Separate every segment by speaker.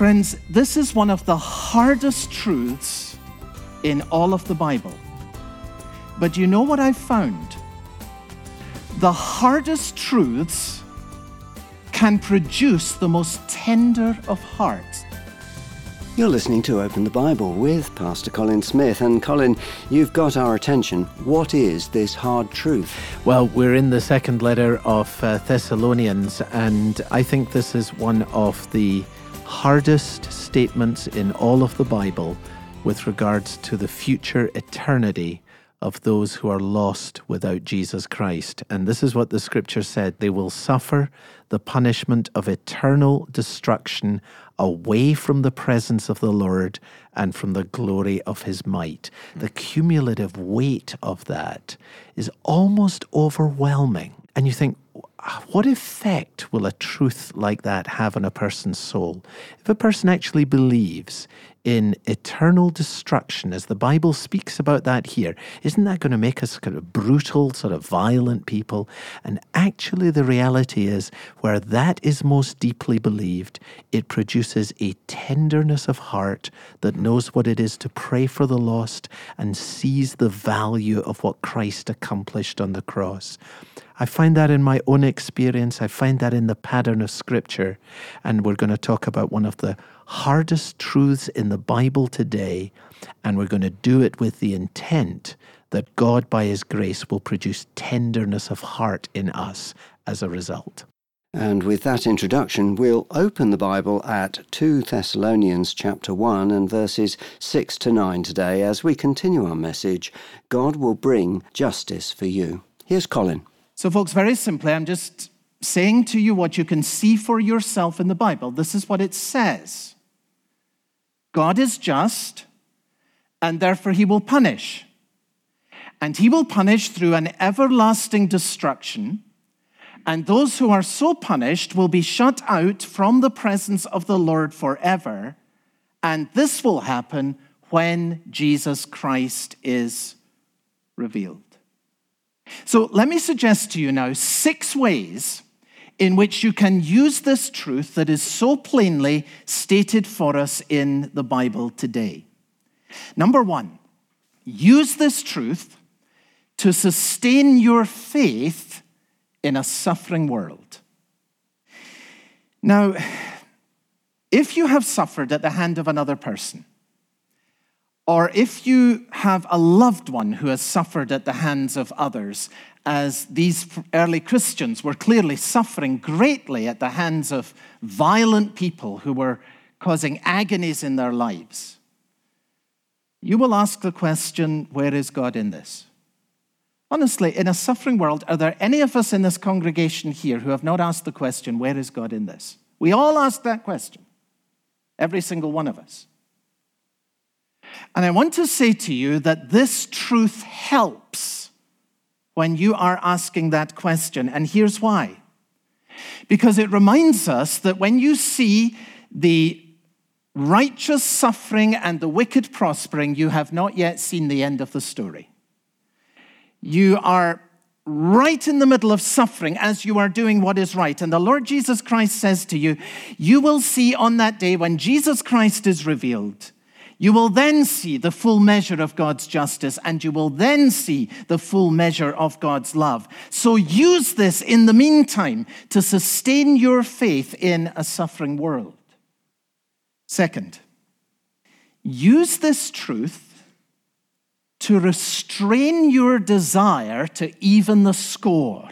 Speaker 1: Friends, this is one of the hardest truths in all of the Bible. But you know what I've found? The hardest truths can produce the most tender of hearts.
Speaker 2: You're listening to Open the Bible with Pastor Colin Smith. And Colin, you've got our attention. What is this hard truth?
Speaker 3: Well, we're in the second letter of uh, Thessalonians, and I think this is one of the hardest statements in all of the Bible with regards to the future eternity of those who are lost without Jesus Christ. And this is what the scripture said they will suffer the punishment of eternal destruction away from the presence of the Lord and from the glory of his might. The cumulative weight of that is almost overwhelming. And you think, what effect will a truth like that have on a person's soul? If a person actually believes in eternal destruction, as the Bible speaks about that here, isn't that going to make us kind of brutal, sort of violent people? And actually, the reality is, where that is most deeply believed, it produces a tenderness of heart that knows what it is to pray for the lost and sees the value of what Christ accomplished on the cross. I find that in my own experience. I find that in the pattern of Scripture. And we're going to talk about one of the hardest truths in the Bible today. And we're going to do it with the intent that God, by His grace, will produce tenderness of heart in us as a result.
Speaker 2: And with that introduction, we'll open the Bible at 2 Thessalonians chapter 1 and verses 6 to 9 today as we continue our message God will bring justice for you. Here's Colin.
Speaker 1: So, folks, very simply, I'm just saying to you what you can see for yourself in the Bible. This is what it says God is just, and therefore he will punish. And he will punish through an everlasting destruction. And those who are so punished will be shut out from the presence of the Lord forever. And this will happen when Jesus Christ is revealed. So let me suggest to you now six ways in which you can use this truth that is so plainly stated for us in the Bible today. Number one, use this truth to sustain your faith in a suffering world. Now, if you have suffered at the hand of another person, or if you have a loved one who has suffered at the hands of others, as these early Christians were clearly suffering greatly at the hands of violent people who were causing agonies in their lives, you will ask the question where is God in this? Honestly, in a suffering world, are there any of us in this congregation here who have not asked the question, where is God in this? We all ask that question, every single one of us. And I want to say to you that this truth helps when you are asking that question. And here's why because it reminds us that when you see the righteous suffering and the wicked prospering, you have not yet seen the end of the story. You are right in the middle of suffering as you are doing what is right. And the Lord Jesus Christ says to you, You will see on that day when Jesus Christ is revealed you will then see the full measure of God's justice and you will then see the full measure of God's love. So use this in the meantime to sustain your faith in a suffering world. Second, use this truth to restrain your desire to even the score.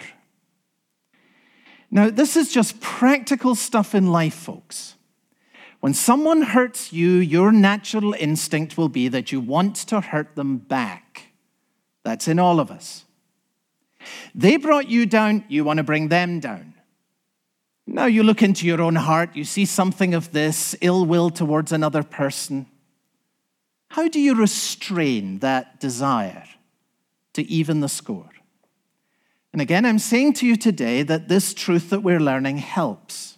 Speaker 1: Now, this is just practical stuff in life, folks. When someone hurts you, your natural instinct will be that you want to hurt them back. That's in all of us. They brought you down, you want to bring them down. Now you look into your own heart, you see something of this ill will towards another person. How do you restrain that desire to even the score? And again, I'm saying to you today that this truth that we're learning helps.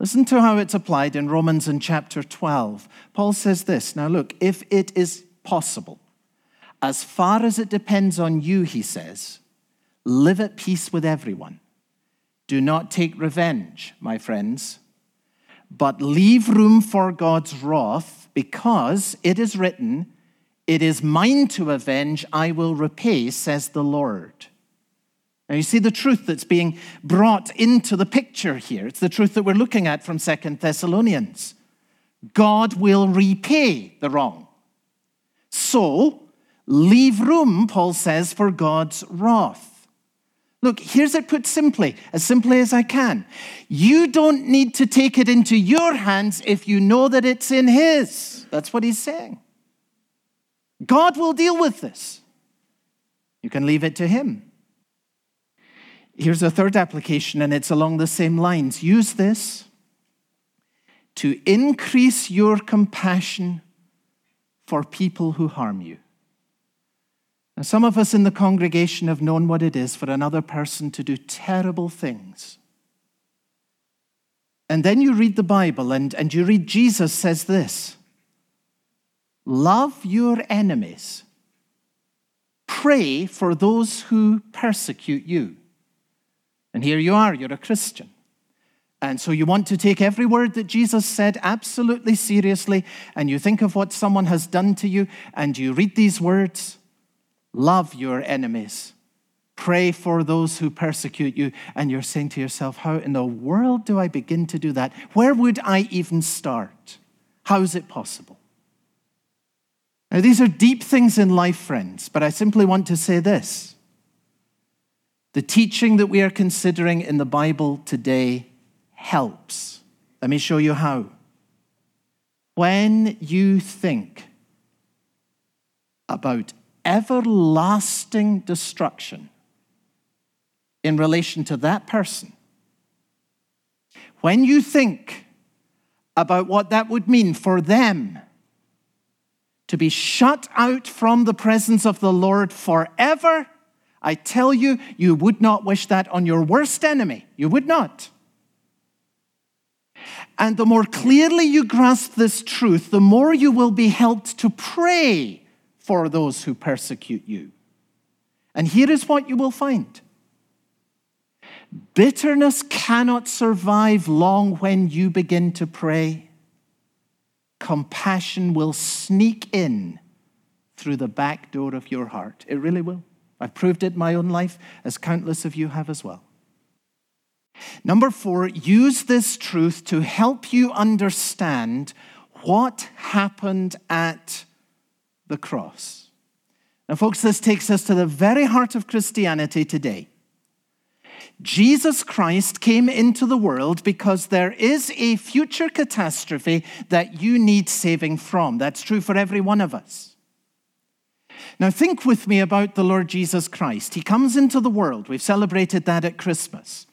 Speaker 1: Listen to how it's applied in Romans in chapter 12. Paul says this Now, look, if it is possible, as far as it depends on you, he says, live at peace with everyone. Do not take revenge, my friends, but leave room for God's wrath, because it is written, It is mine to avenge, I will repay, says the Lord. Now, you see the truth that's being brought into the picture here. It's the truth that we're looking at from Second Thessalonians. God will repay the wrong. So, leave room, Paul says, for God's wrath. Look, here's it put simply, as simply as I can. You don't need to take it into your hands if you know that it's in His. That's what he's saying. God will deal with this. You can leave it to Him. Here's a third application, and it's along the same lines. Use this to increase your compassion for people who harm you. Now, some of us in the congregation have known what it is for another person to do terrible things. And then you read the Bible and, and you read Jesus says this Love your enemies, pray for those who persecute you. And here you are, you're a Christian. And so you want to take every word that Jesus said absolutely seriously, and you think of what someone has done to you, and you read these words Love your enemies. Pray for those who persecute you. And you're saying to yourself, How in the world do I begin to do that? Where would I even start? How is it possible? Now, these are deep things in life, friends, but I simply want to say this. The teaching that we are considering in the Bible today helps. Let me show you how. When you think about everlasting destruction in relation to that person, when you think about what that would mean for them to be shut out from the presence of the Lord forever, I tell you, you would not wish that on your worst enemy. You would not. And the more clearly you grasp this truth, the more you will be helped to pray for those who persecute you. And here is what you will find bitterness cannot survive long when you begin to pray. Compassion will sneak in through the back door of your heart. It really will. I've proved it in my own life, as countless of you have as well. Number four, use this truth to help you understand what happened at the cross. Now, folks, this takes us to the very heart of Christianity today. Jesus Christ came into the world because there is a future catastrophe that you need saving from. That's true for every one of us. Now, think with me about the Lord Jesus Christ. He comes into the world. We've celebrated that at Christmas.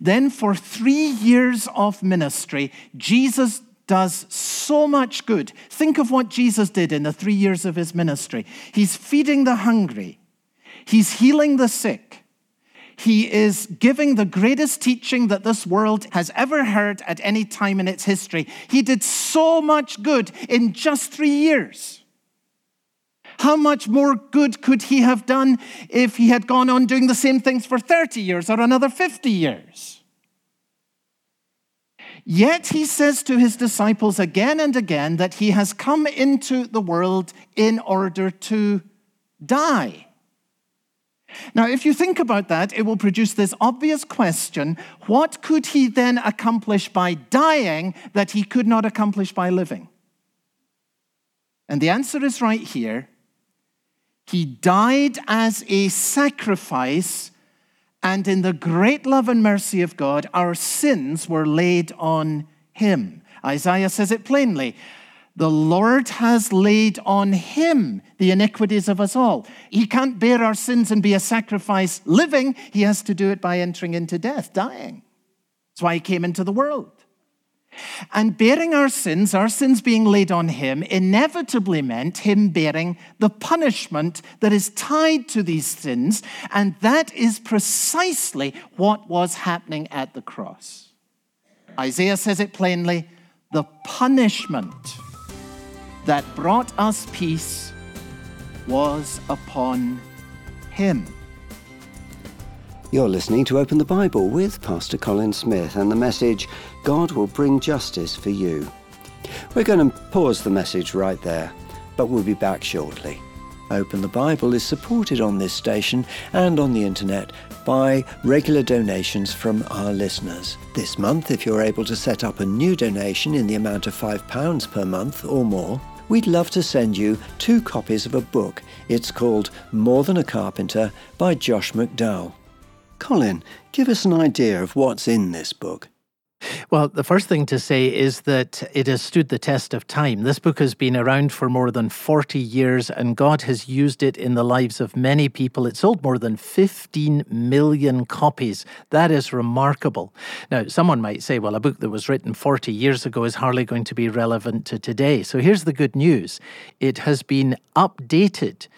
Speaker 1: Then, for three years of ministry, Jesus does so much good. Think of what Jesus did in the three years of his ministry. He's feeding the hungry, he's healing the sick. He is giving the greatest teaching that this world has ever heard at any time in its history. He did so much good in just three years. How much more good could he have done if he had gone on doing the same things for 30 years or another 50 years? Yet he says to his disciples again and again that he has come into the world in order to die. Now, if you think about that, it will produce this obvious question what could he then accomplish by dying that he could not accomplish by living? And the answer is right here. He died as a sacrifice and in the great love and mercy of God, our sins were laid on him. Isaiah says it plainly. The Lord has laid on him the iniquities of us all. He can't bear our sins and be a sacrifice living. He has to do it by entering into death, dying. That's why he came into the world. And bearing our sins, our sins being laid on him, inevitably meant him bearing the punishment that is tied to these sins. And that is precisely what was happening at the cross. Isaiah says it plainly the punishment that brought us peace was upon him.
Speaker 2: You're listening to Open the Bible with Pastor Colin Smith and the message God will bring justice for you. We're going to pause the message right there, but we'll be back shortly. Open the Bible is supported on this station and on the internet by regular donations from our listeners. This month, if you're able to set up a new donation in the amount of £5 per month or more, we'd love to send you two copies of a book. It's called More Than a Carpenter by Josh McDowell. Colin, give us an idea of what's in this book.
Speaker 3: Well, the first thing to say is that it has stood the test of time. This book has been around for more than 40 years, and God has used it in the lives of many people. It sold more than 15 million copies. That is remarkable. Now, someone might say, well, a book that was written 40 years ago is hardly going to be relevant to today. So here's the good news it has been updated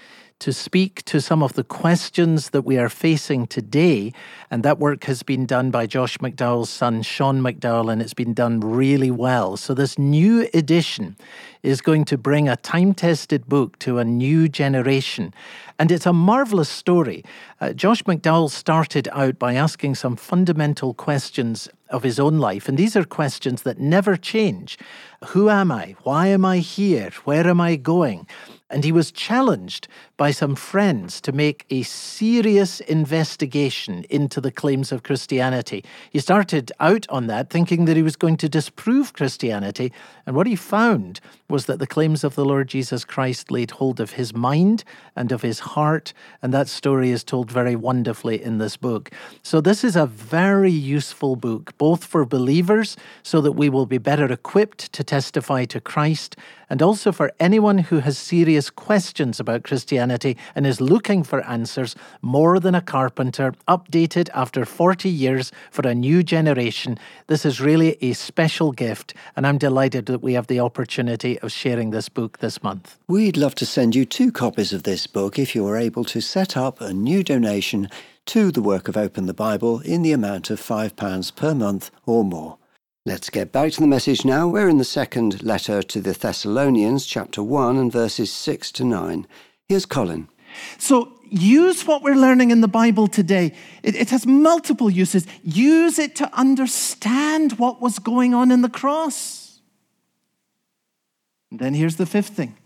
Speaker 3: to speak to some of the questions that we are facing today. And that work has been done by Josh McDowell's son, Sean McDowell, and it's been done really well. So, this new edition is going to bring a time tested book to a new generation. And it's a marvelous story. Uh, Josh McDowell started out by asking some fundamental questions of his own life. And these are questions that never change Who am I? Why am I here? Where am I going? and he was challenged by some friends to make a serious investigation into the claims of Christianity. He started out on that thinking that he was going to disprove Christianity, and what he found was that the claims of the Lord Jesus Christ laid hold of his mind and of his heart, and that story is told very wonderfully in this book. So, this is a very useful book, both for believers, so that we will be better equipped to testify to Christ, and also for anyone who has serious questions about Christianity and is looking for answers. More than a carpenter, updated after 40 years for a new generation. This is really a special gift, and I'm delighted that we have the opportunity of sharing this book this month.
Speaker 2: We'd love to send you two copies of this book if you are able to set up a new donation to the work of Open the Bible in the amount of £5 per month or more. Let's get back to the message now. We're in the second letter to the Thessalonians, chapter 1, and verses 6 to 9. Here's Colin.
Speaker 1: So use what we're learning in the Bible today. It, it, has multiple uses. Use it to understand what was going on in the cross. And then here's the fifth thing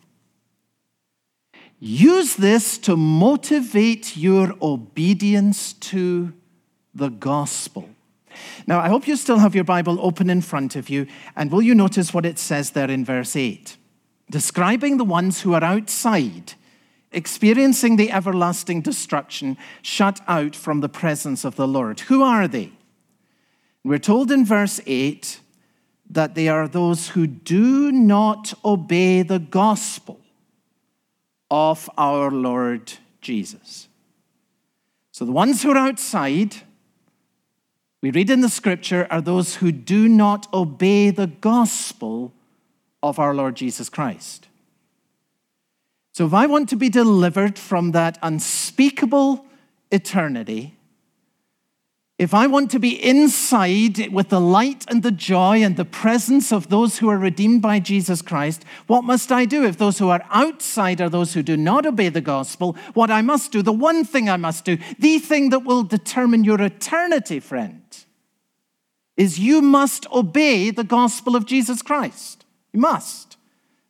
Speaker 1: use this to motivate your obedience to the gospel. Now, I hope you still have your Bible open in front of you, and will you notice what it says there in verse 8? Describing the ones who are outside, experiencing the everlasting destruction, shut out from the presence of the Lord. Who are they? We're told in verse 8 that they are those who do not obey the gospel of our Lord Jesus. So the ones who are outside, we read in the scripture, are those who do not obey the gospel of our Lord Jesus Christ. So if I want to be delivered from that unspeakable eternity, if I want to be inside with the light and the joy and the presence of those who are redeemed by Jesus Christ, what must I do? If those who are outside are those who do not obey the gospel, what I must do, the one thing I must do, the thing that will determine your eternity, friend, is you must obey the gospel of Jesus Christ. You must.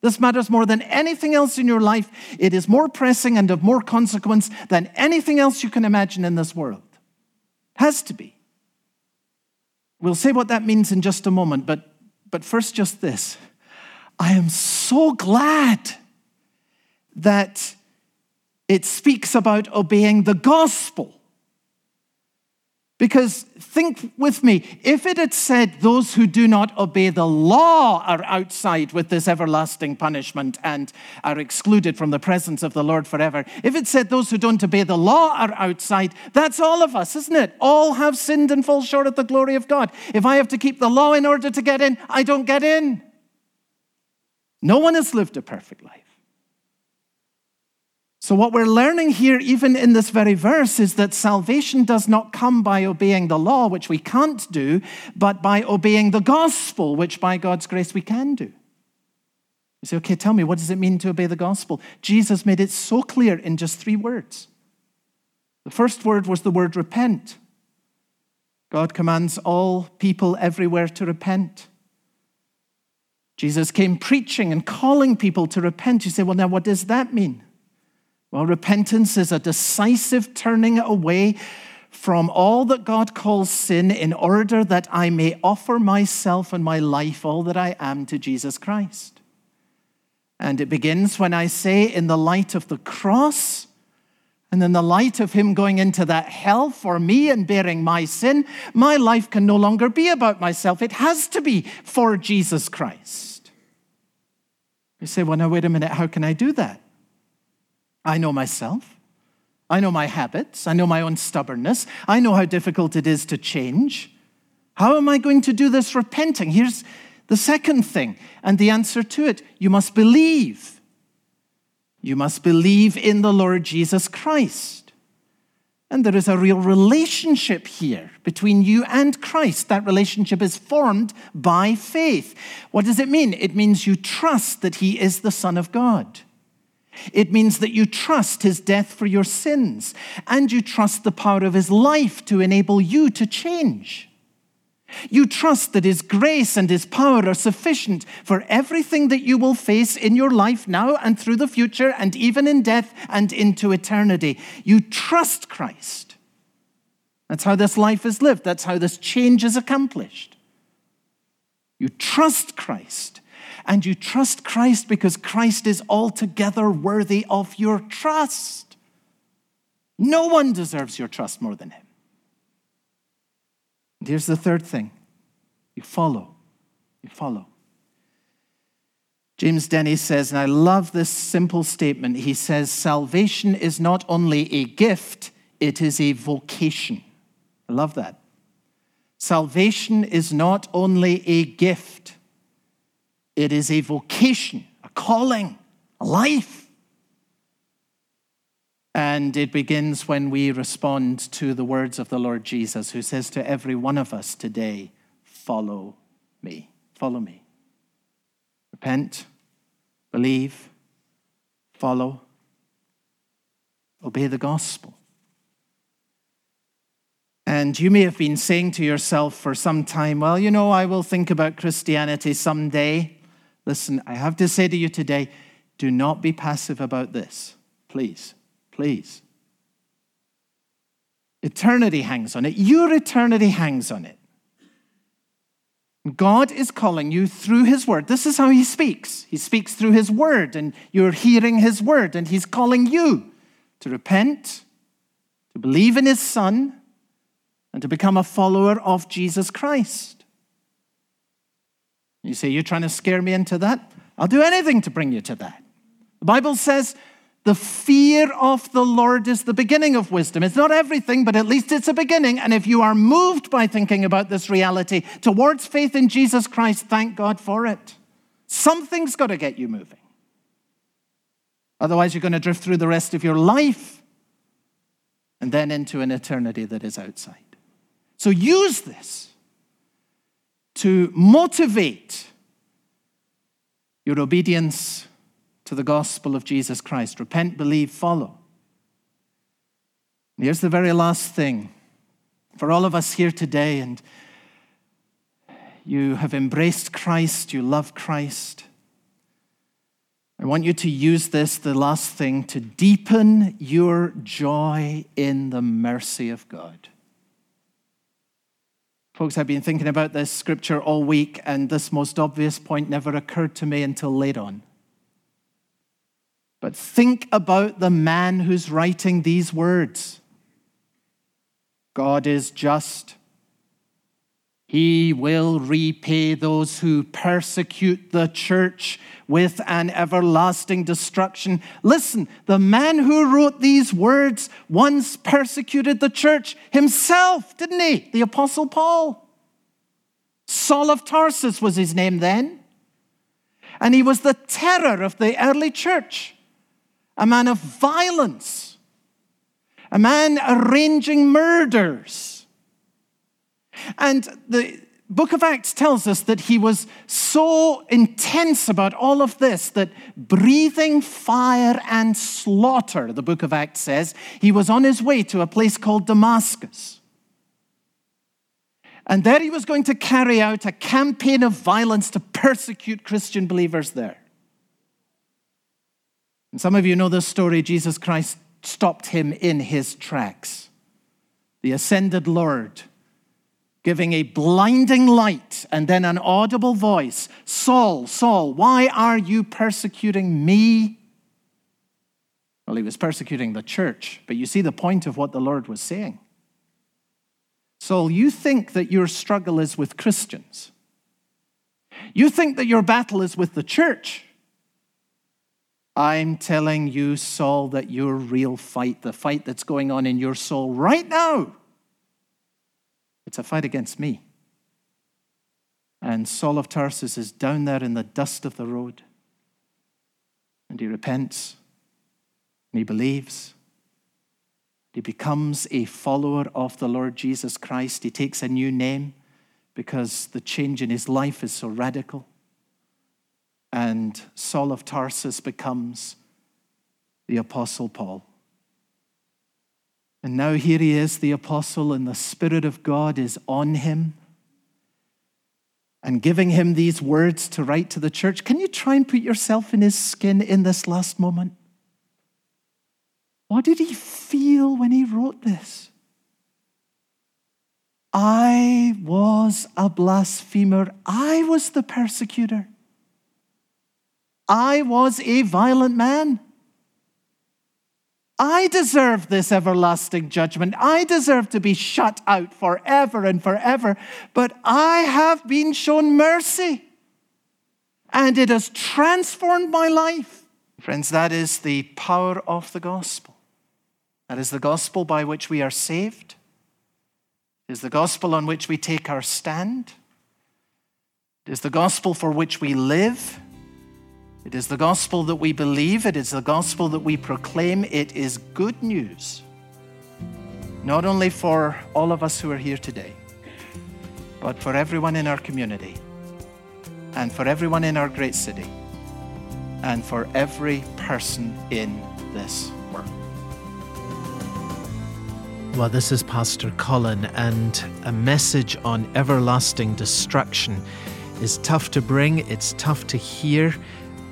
Speaker 1: This matters more than anything else in your life. It is more pressing and of more consequence than anything else you can imagine in this world. Has to be. We'll say what that means in just a moment, but, but first, just this. I am so glad that it speaks about obeying the gospel. Because think with me, if it had said those who do not obey the law are outside with this everlasting punishment and are excluded from the presence of the Lord forever, if it said those who don't obey the law are outside, that's all of us, isn't it? All have sinned and fall short of the glory of God. If I have to keep the law in order to get in, I don't get in. No one has lived a perfect life. So, what we're learning here, even in this very verse, is that salvation does not come by obeying the law, which we can't do, but by obeying the gospel, which by God's grace we can do. You say, okay, tell me, what does it mean to obey the gospel? Jesus made it so clear in just three words. The first word was the word repent. God commands all people everywhere to repent. Jesus came preaching and calling people to repent. You say, well, now what does that mean? Well, repentance is a decisive turning away from all that God calls sin in order that I may offer myself and my life, all that I am, to Jesus Christ. And it begins when I say, in the light of the cross, and in the light of Him going into that hell for me and bearing my sin, my life can no longer be about myself. It has to be for Jesus Christ. You say, well, now, wait a minute, how can I do that? I know myself. I know my habits. I know my own stubbornness. I know how difficult it is to change. How am I going to do this repenting? Here's the second thing, and the answer to it you must believe. You must believe in the Lord Jesus Christ. And there is a real relationship here between you and Christ. That relationship is formed by faith. What does it mean? It means you trust that He is the Son of God. It means that you trust His death for your sins, and you trust the power of His life to enable you to change. You trust that His grace and His power are sufficient for everything that you will face in your life now and through the future and even in death and into eternity. You trust Christ. That's how this life is lived, that's how this change is accomplished. You trust Christ. And you trust Christ because Christ is altogether worthy of your trust. No one deserves your trust more than Him. And here's the third thing you follow. You follow. James Denney says, and I love this simple statement. He says, Salvation is not only a gift, it is a vocation. I love that. Salvation is not only a gift, it is a vocation, a calling, a life. And it begins when we respond to the words of the Lord Jesus, who says to every one of us today, Follow me. Follow me. Repent, believe, follow, obey the gospel. And you may have been saying to yourself for some time, Well, you know, I will think about Christianity someday. Listen, I have to say to you today, do not be passive about this, please. Please. Eternity hangs on it. Your eternity hangs on it. God is calling you through His Word. This is how He speaks. He speaks through His Word, and you're hearing His Word, and He's calling you to repent, to believe in His Son, and to become a follower of Jesus Christ. You say, You're trying to scare me into that? I'll do anything to bring you to that. The Bible says the fear of the Lord is the beginning of wisdom. It's not everything, but at least it's a beginning. And if you are moved by thinking about this reality towards faith in Jesus Christ, thank God for it. Something's got to get you moving. Otherwise, you're going to drift through the rest of your life and then into an eternity that is outside. So use this to motivate your obedience to the gospel of Jesus Christ. Repent, believe, follow. here's the very last thing for all of us here today, and you have embraced Christ, you love Christ. I want you to use this, the last thing, to deepen your joy in the mercy of God. Folks, I've been thinking about this scripture all week, and this most obvious point never occurred to me until late on. But think about the man who's writing these words God is just. He will repay those who persecute the church with an everlasting destruction. Listen, the man who wrote these words once persecuted the church himself, didn't he? The Apostle Paul. Saul of Tarsus was his name then. And he was the terror of the early church a man of violence, a man arranging murders. And the book of Acts tells us that he was so intense about all of this that breathing fire and slaughter, the book of Acts says, he was on his way to a place called Damascus. And there he was going to carry out a campaign of violence to persecute Christian believers there. And some of you know this story. Jesus Christ stopped him in his tracks. The ascended Lord giving a blinding light and then an audible voice Saul, Saul, why are you persecuting me? Well, he was persecuting the church, but you see the point of what the Lord was saying. Saul, you think that your struggle is with Christians. You think that your battle is with the church. I'm telling you, Saul, that your real fight, the fight that's going on in your soul right now, it's a fight against me. And Saul of Tarsus is down there in the dust of the road. And he repents and he believes. He becomes a follower of the Lord Jesus Christ. He takes a new name because the change in his life is so radical. And Saul of Tarsus becomes the Apostle Paul. And now here he is, the apostle, and the Spirit of God is on him and giving him these words to write to the church. Can you try and put yourself in his skin in this last moment? What did he feel when he wrote this? I was a blasphemer. I was the persecutor. I was a violent man. I deserve this everlasting judgment. I deserve to be shut out forever and forever. But I have been shown mercy, and it has transformed my life. Friends, that is the power of the gospel. That is the gospel by which we are saved. It is the gospel on which we take our stand. It is the gospel for which we live. It is the gospel that we believe, it is the gospel that we proclaim. It is good news, not only for all of us who are here today, but for everyone in our community, and for everyone in our great city, and for every person in this world.
Speaker 3: Well, this is Pastor Colin, and a message on everlasting destruction is tough to bring, it's tough to hear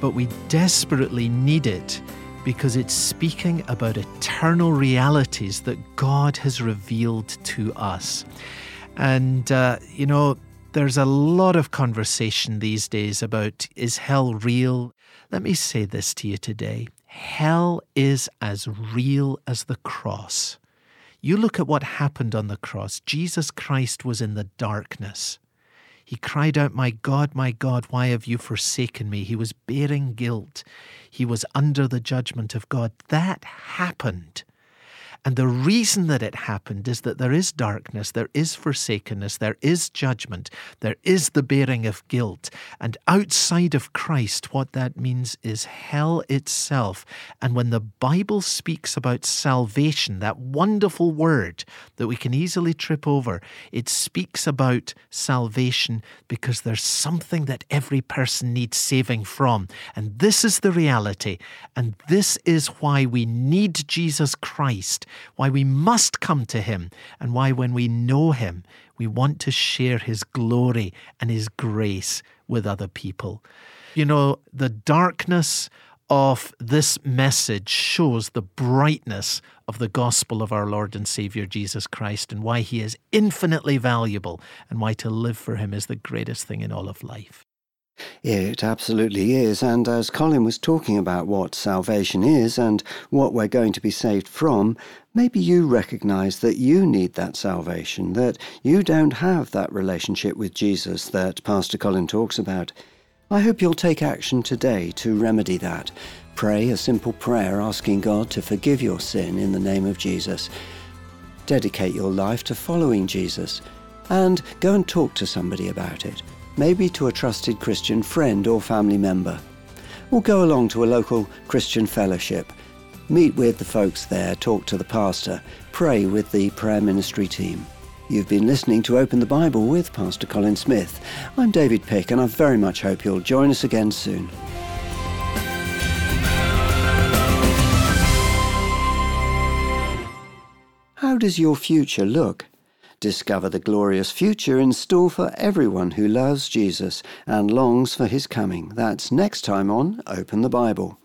Speaker 3: but we desperately need it because it's speaking about eternal realities that God has revealed to us. And, uh, you know, there's a lot of conversation these days about is hell real? Let me say this to you today hell is as real as the cross. You look at what happened on the cross. Jesus Christ was in the darkness. He cried out, My God, my God, why have you forsaken me? He was bearing guilt. He was under the judgment of God. That happened. And the reason that it happened is that there is darkness, there is forsakenness, there is judgment, there is the bearing of guilt. And outside of Christ, what that means is hell itself. And when the Bible speaks about salvation, that wonderful word that we can easily trip over, it speaks about salvation because there's something that every person needs saving from. And this is the reality. And this is why we need Jesus Christ why we must come to Him, and why, when we know Him, we want to share His glory and His grace with other people. You know, the darkness of this message shows the brightness of the gospel of our Lord and Savior Jesus Christ and why he is infinitely valuable and why to live for him is the greatest thing in all of life.
Speaker 2: It absolutely is. And as Colin was talking about what salvation is and what we're going to be saved from, maybe you recognize that you need that salvation, that you don't have that relationship with Jesus that Pastor Colin talks about. I hope you'll take action today to remedy that. Pray a simple prayer asking God to forgive your sin in the name of Jesus. Dedicate your life to following Jesus and go and talk to somebody about it maybe to a trusted Christian friend or family member. Or go along to a local Christian fellowship. Meet with the folks there, talk to the pastor, pray with the prayer ministry team. You've been listening to Open the Bible with Pastor Colin Smith. I'm David Pick, and I very much hope you'll join us again soon. How does your future look? Discover the glorious future in store for everyone who loves Jesus and longs for his coming. That's next time on Open the Bible.